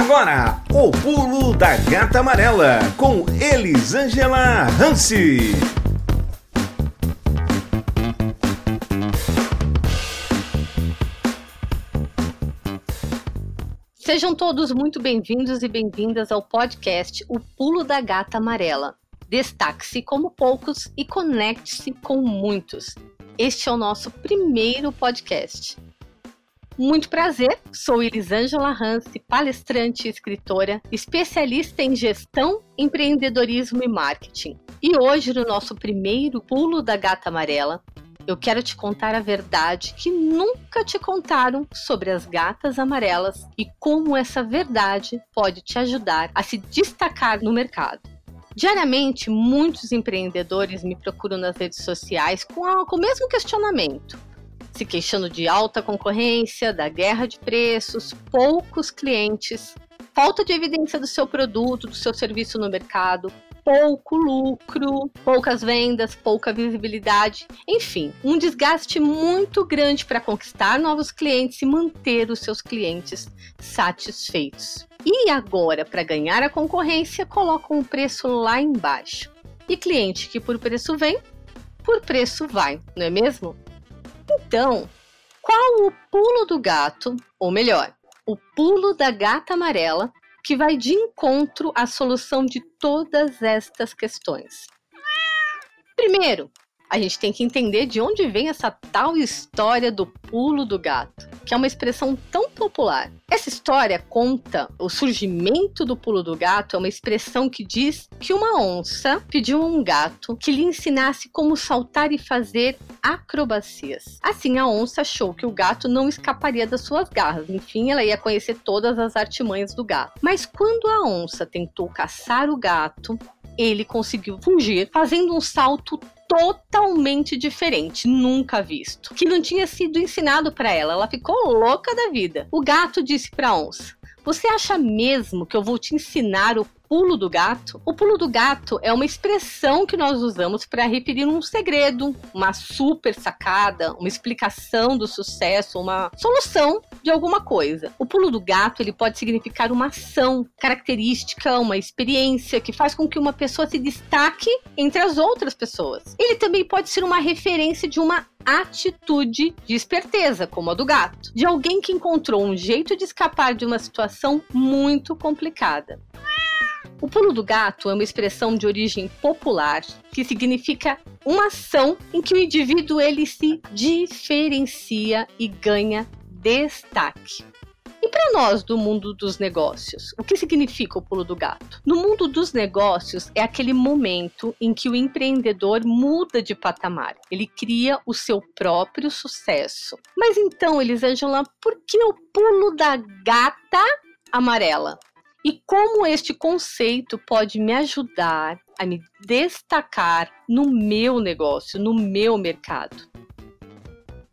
Agora, o pulo da gata amarela com Elisângela Hansi. Sejam todos muito bem-vindos e bem-vindas ao podcast O Pulo da Gata Amarela. Destaque-se como poucos e conecte-se com muitos. Este é o nosso primeiro podcast. Muito prazer, sou Elisângela Hansi, palestrante e escritora, especialista em gestão, empreendedorismo e marketing. E hoje, no nosso primeiro Pulo da Gata Amarela, eu quero te contar a verdade que nunca te contaram sobre as gatas amarelas e como essa verdade pode te ajudar a se destacar no mercado. Diariamente, muitos empreendedores me procuram nas redes sociais com, a, com o mesmo questionamento se queixando de alta concorrência, da guerra de preços, poucos clientes, falta de evidência do seu produto, do seu serviço no mercado, pouco lucro, poucas vendas, pouca visibilidade, enfim, um desgaste muito grande para conquistar novos clientes e manter os seus clientes satisfeitos. E agora, para ganhar a concorrência, colocam o preço lá embaixo. E cliente que por preço vem, por preço vai, não é mesmo? Então, qual o pulo do gato, ou melhor, o pulo da gata amarela, que vai de encontro à solução de todas estas questões? Primeiro, a gente tem que entender de onde vem essa tal história do pulo do gato, que é uma expressão tão popular. Essa história conta o surgimento do pulo do gato, é uma expressão que diz que uma onça pediu a um gato que lhe ensinasse como saltar e fazer acrobacias. Assim, a onça achou que o gato não escaparia das suas garras, enfim, ela ia conhecer todas as artimanhas do gato. Mas quando a onça tentou caçar o gato, ele conseguiu fugir, fazendo um salto totalmente diferente, nunca visto, que não tinha sido ensinado para ela. Ela ficou louca da vida. O gato disse para onça: Você acha mesmo que eu vou te ensinar o pulo do gato? O pulo do gato é uma expressão que nós usamos para referir um segredo, uma super sacada, uma explicação do sucesso, uma solução de alguma coisa. O pulo do gato ele pode significar uma ação, característica, uma experiência que faz com que uma pessoa se destaque entre as outras pessoas. Ele também pode ser uma referência de uma atitude de esperteza, como a do gato, de alguém que encontrou um jeito de escapar de uma situação muito complicada. O pulo do gato é uma expressão de origem popular que significa uma ação em que o indivíduo ele se diferencia e ganha destaque. E para nós do mundo dos negócios, o que significa o pulo do gato? No mundo dos negócios é aquele momento em que o empreendedor muda de patamar, ele cria o seu próprio sucesso. Mas então, Elisângela, por que o pulo da gata amarela? e como este conceito pode me ajudar a me destacar no meu negócio, no meu mercado.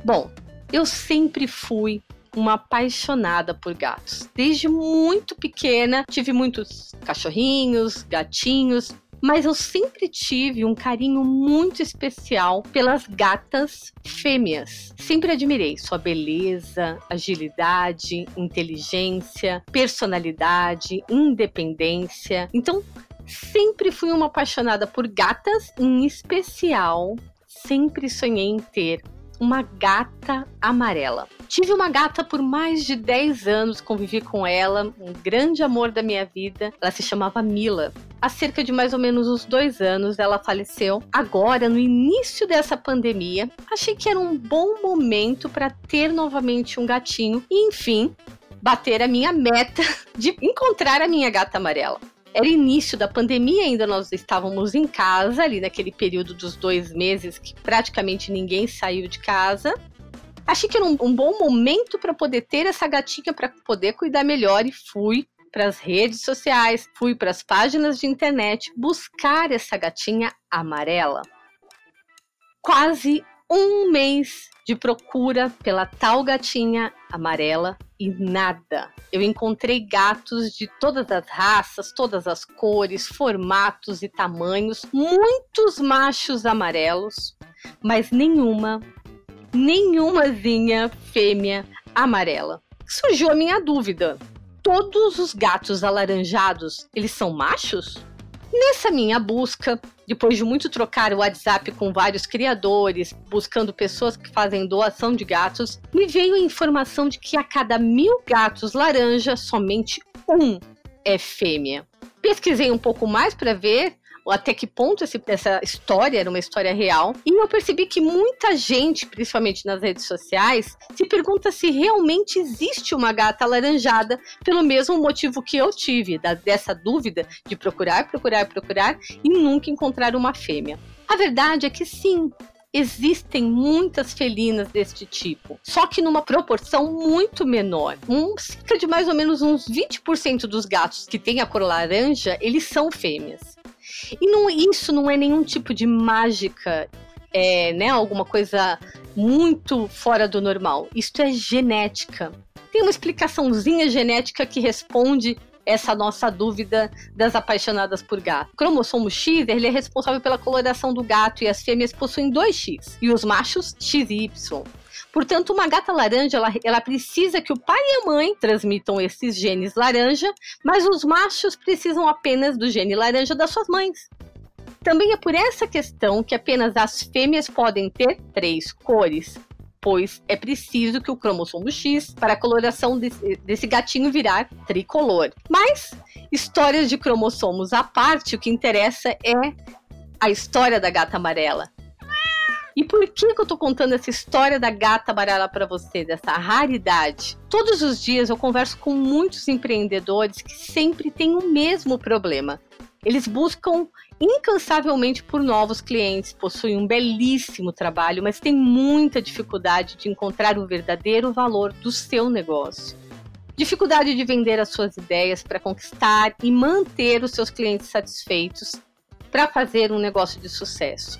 Bom, eu sempre fui uma apaixonada por gatos. Desde muito pequena, tive muitos cachorrinhos, gatinhos, mas eu sempre tive um carinho muito especial pelas gatas fêmeas. Sempre admirei sua beleza, agilidade, inteligência, personalidade, independência. Então, sempre fui uma apaixonada por gatas, em especial, sempre sonhei em ter uma gata amarela. Tive uma gata por mais de 10 anos, convivi com ela, um grande amor da minha vida. Ela se chamava Mila. Há cerca de mais ou menos uns dois anos ela faleceu. Agora, no início dessa pandemia, achei que era um bom momento para ter novamente um gatinho e, enfim, bater a minha meta de encontrar a minha gata amarela. Era início da pandemia, ainda nós estávamos em casa, ali naquele período dos dois meses que praticamente ninguém saiu de casa. Achei que era um, um bom momento para poder ter essa gatinha para poder cuidar melhor e fui para as redes sociais, fui para as páginas de internet buscar essa gatinha amarela. Quase um mês de procura pela tal gatinha amarela e nada. Eu encontrei gatos de todas as raças, todas as cores, formatos e tamanhos, muitos machos amarelos, mas nenhuma, nenhumazinha fêmea amarela. Surgiu a minha dúvida todos os gatos alaranjados, eles são machos? Nessa minha busca, depois de muito trocar o WhatsApp com vários criadores, buscando pessoas que fazem doação de gatos, me veio a informação de que a cada mil gatos laranja, somente um é fêmea. Pesquisei um pouco mais para ver até que ponto esse, essa história era uma história real. E eu percebi que muita gente, principalmente nas redes sociais, se pergunta se realmente existe uma gata alaranjada, pelo mesmo motivo que eu tive, da, dessa dúvida de procurar, procurar, procurar e nunca encontrar uma fêmea. A verdade é que sim, existem muitas felinas deste tipo, só que numa proporção muito menor. Um, cerca de mais ou menos uns 20% dos gatos que têm a cor laranja, eles são fêmeas. E não, isso não é nenhum tipo de mágica, é, né? Alguma coisa muito fora do normal. Isto é genética. Tem uma explicaçãozinha genética que responde essa nossa dúvida das apaixonadas por gato. O cromossomo X ele é responsável pela coloração do gato e as fêmeas possuem dois X e os machos X Y. Portanto, uma gata laranja, ela, ela precisa que o pai e a mãe transmitam esses genes laranja, mas os machos precisam apenas do gene laranja das suas mães. Também é por essa questão que apenas as fêmeas podem ter três cores, pois é preciso que o cromossomo X para a coloração desse, desse, gatinho virar tricolor. Mas, histórias de cromossomos à parte, o que interessa é a história da gata amarela. E por que, que eu tô contando essa história da gata amarela para você, dessa raridade? Todos os dias eu converso com muitos empreendedores que sempre têm o mesmo problema. Eles buscam incansavelmente por novos clientes, possuem um belíssimo trabalho, mas têm muita dificuldade de encontrar o verdadeiro valor do seu negócio. Dificuldade de vender as suas ideias para conquistar e manter os seus clientes satisfeitos para fazer um negócio de sucesso.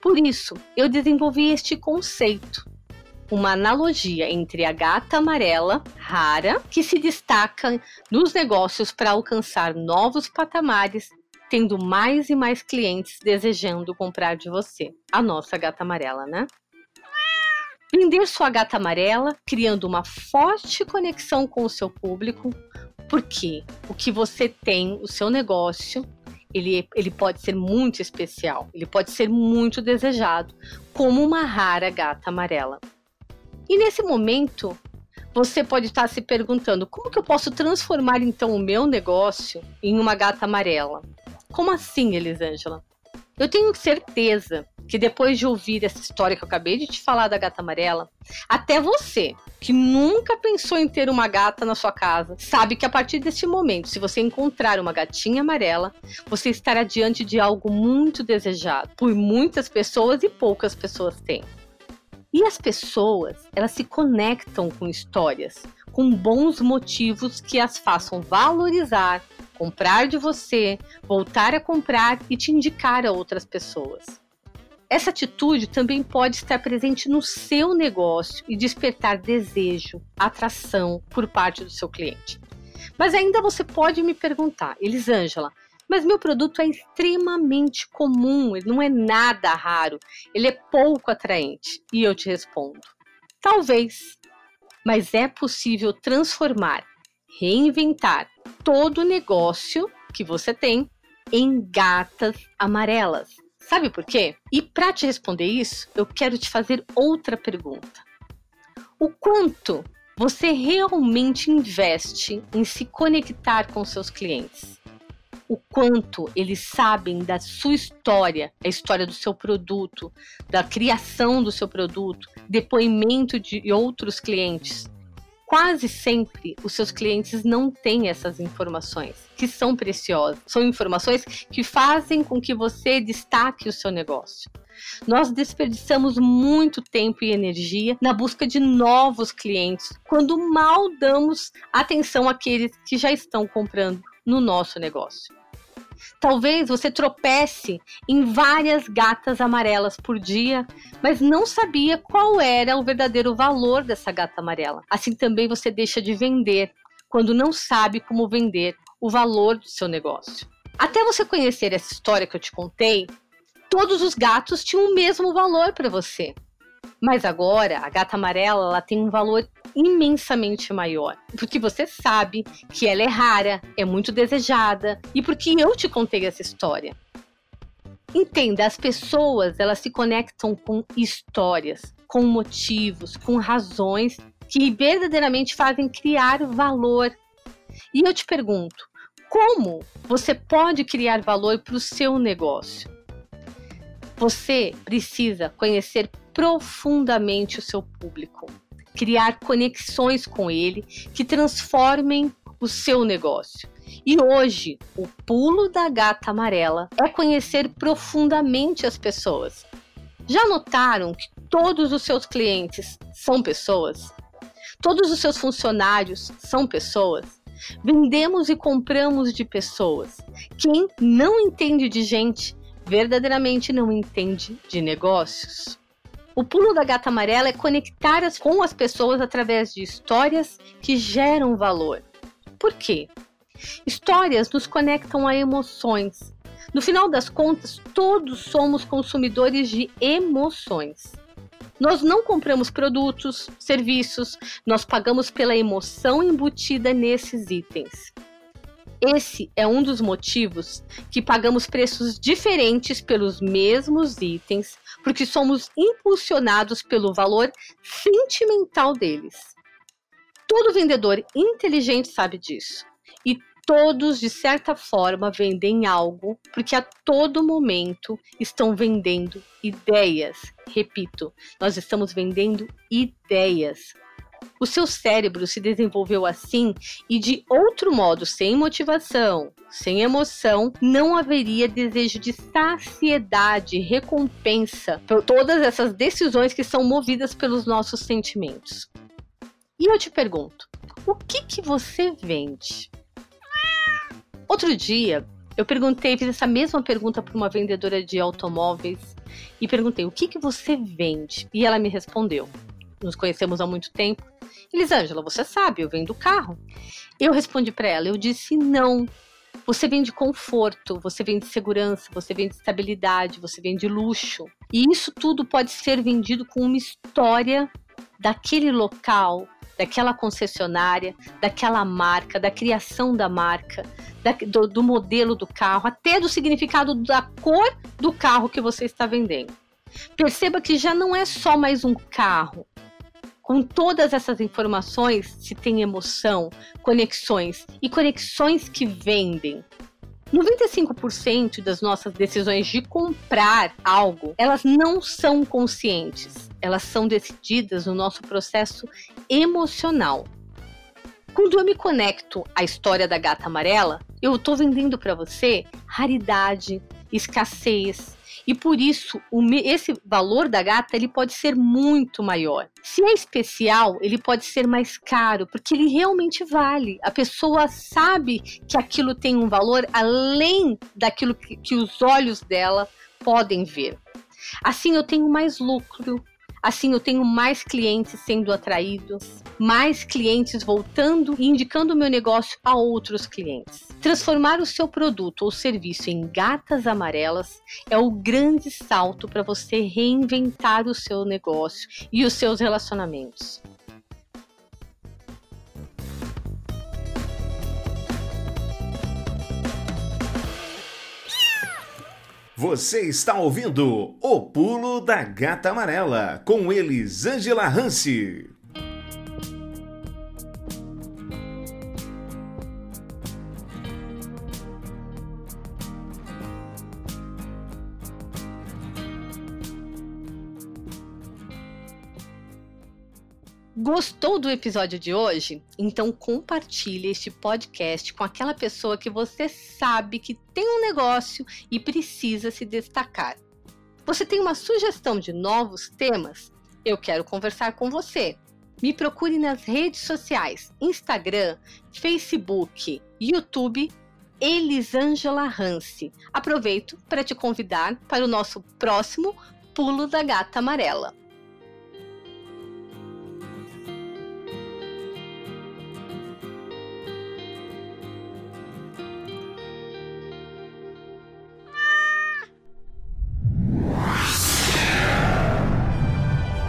Por isso, eu desenvolvi este conceito, uma analogia entre a gata amarela rara, que se destaca nos negócios para alcançar novos patamares, tendo mais e mais clientes desejando comprar de você. A nossa gata amarela, né? Vender sua gata amarela, criando uma forte conexão com o seu público, porque o que você tem, o seu negócio, ele, ele pode ser muito especial, ele pode ser muito desejado, como uma rara gata amarela. E nesse momento, você pode estar se perguntando: como que eu posso transformar então o meu negócio em uma gata amarela? Como assim, Elisângela? Eu tenho certeza que depois de ouvir essa história que eu acabei de te falar da gata amarela, até você, que nunca pensou em ter uma gata na sua casa, sabe que a partir deste momento, se você encontrar uma gatinha amarela, você estará diante de algo muito desejado por muitas pessoas e poucas pessoas têm. E as pessoas, elas se conectam com histórias, com bons motivos que as façam valorizar, comprar de você, voltar a comprar e te indicar a outras pessoas. Essa atitude também pode estar presente no seu negócio e despertar desejo, atração por parte do seu cliente. Mas ainda você pode me perguntar, Elisângela, mas meu produto é extremamente comum, ele não é nada raro, ele é pouco atraente. E eu te respondo: talvez, mas é possível transformar, reinventar todo o negócio que você tem em gatas amarelas. Sabe por quê? E para te responder isso, eu quero te fazer outra pergunta. O quanto você realmente investe em se conectar com seus clientes? O quanto eles sabem da sua história, a história do seu produto, da criação do seu produto, depoimento de outros clientes, quase sempre os seus clientes não têm essas informações, que são preciosas. São informações que fazem com que você destaque o seu negócio. Nós desperdiçamos muito tempo e energia na busca de novos clientes, quando mal damos atenção àqueles que já estão comprando no nosso negócio. Talvez você tropece em várias gatas amarelas por dia, mas não sabia qual era o verdadeiro valor dessa gata amarela. Assim também você deixa de vender quando não sabe como vender o valor do seu negócio. Até você conhecer essa história que eu te contei, todos os gatos tinham o mesmo valor para você. Mas agora a gata amarela ela tem um valor imensamente maior. Porque você sabe que ela é rara, é muito desejada e porque eu te contei essa história. Entenda, as pessoas, elas se conectam com histórias, com motivos, com razões que verdadeiramente fazem criar valor. E eu te pergunto, como você pode criar valor para o seu negócio? Você precisa conhecer profundamente o seu público, criar conexões com ele que transformem o seu negócio. E hoje, o pulo da gata amarela é conhecer profundamente as pessoas. Já notaram que todos os seus clientes são pessoas? Todos os seus funcionários são pessoas? Vendemos e compramos de pessoas. Quem não entende de gente, verdadeiramente não entende de negócios. O pulo da gata amarela é conectar as, com as pessoas através de histórias que geram valor. Por quê? Histórias nos conectam a emoções. No final das contas, todos somos consumidores de emoções. Nós não compramos produtos, serviços, nós pagamos pela emoção embutida nesses itens. Esse é um dos motivos que pagamos preços diferentes pelos mesmos itens, porque somos impulsionados pelo valor sentimental deles. Todo vendedor inteligente sabe disso. E todos, de certa forma, vendem algo, porque a todo momento estão vendendo ideias. Repito, nós estamos vendendo ideias. O seu cérebro se desenvolveu assim e de outro modo, sem motivação, sem emoção, não haveria desejo de saciedade, recompensa por todas essas decisões que são movidas pelos nossos sentimentos. E eu te pergunto, o que que você vende? Outro dia, eu perguntei, fiz essa mesma pergunta para uma vendedora de automóveis e perguntei: "O que que você vende?" E ela me respondeu: "Nos conhecemos há muito tempo Elisângela, você sabe, eu vendo carro. Eu respondi para ela, eu disse não. Você vende conforto, você vende segurança, você vende estabilidade, você vende luxo. E isso tudo pode ser vendido com uma história daquele local, daquela concessionária, daquela marca, da criação da marca, da, do, do modelo do carro, até do significado da cor do carro que você está vendendo. Perceba que já não é só mais um carro, com todas essas informações, se tem emoção, conexões e conexões que vendem. 95% das nossas decisões de comprar algo, elas não são conscientes, elas são decididas no nosso processo emocional. Quando eu me conecto à história da gata amarela, eu estou vendendo para você raridade, escassez, e por isso, esse valor da gata ele pode ser muito maior. Se é especial, ele pode ser mais caro, porque ele realmente vale. A pessoa sabe que aquilo tem um valor além daquilo que, que os olhos dela podem ver. Assim eu tenho mais lucro, Assim, eu tenho mais clientes sendo atraídos, mais clientes voltando e indicando o meu negócio a outros clientes. Transformar o seu produto ou serviço em gatas amarelas é o grande salto para você reinventar o seu negócio e os seus relacionamentos. Você está ouvindo O Pulo da Gata Amarela com Elisângela Hansi. Gostou do episódio de hoje? Então compartilhe este podcast com aquela pessoa que você sabe que tem um negócio e precisa se destacar. Você tem uma sugestão de novos temas? Eu quero conversar com você. Me procure nas redes sociais: Instagram, Facebook, YouTube Elisângela Hanse. Aproveito para te convidar para o nosso próximo Pulo da Gata Amarela.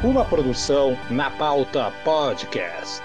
Uma produção na pauta podcast.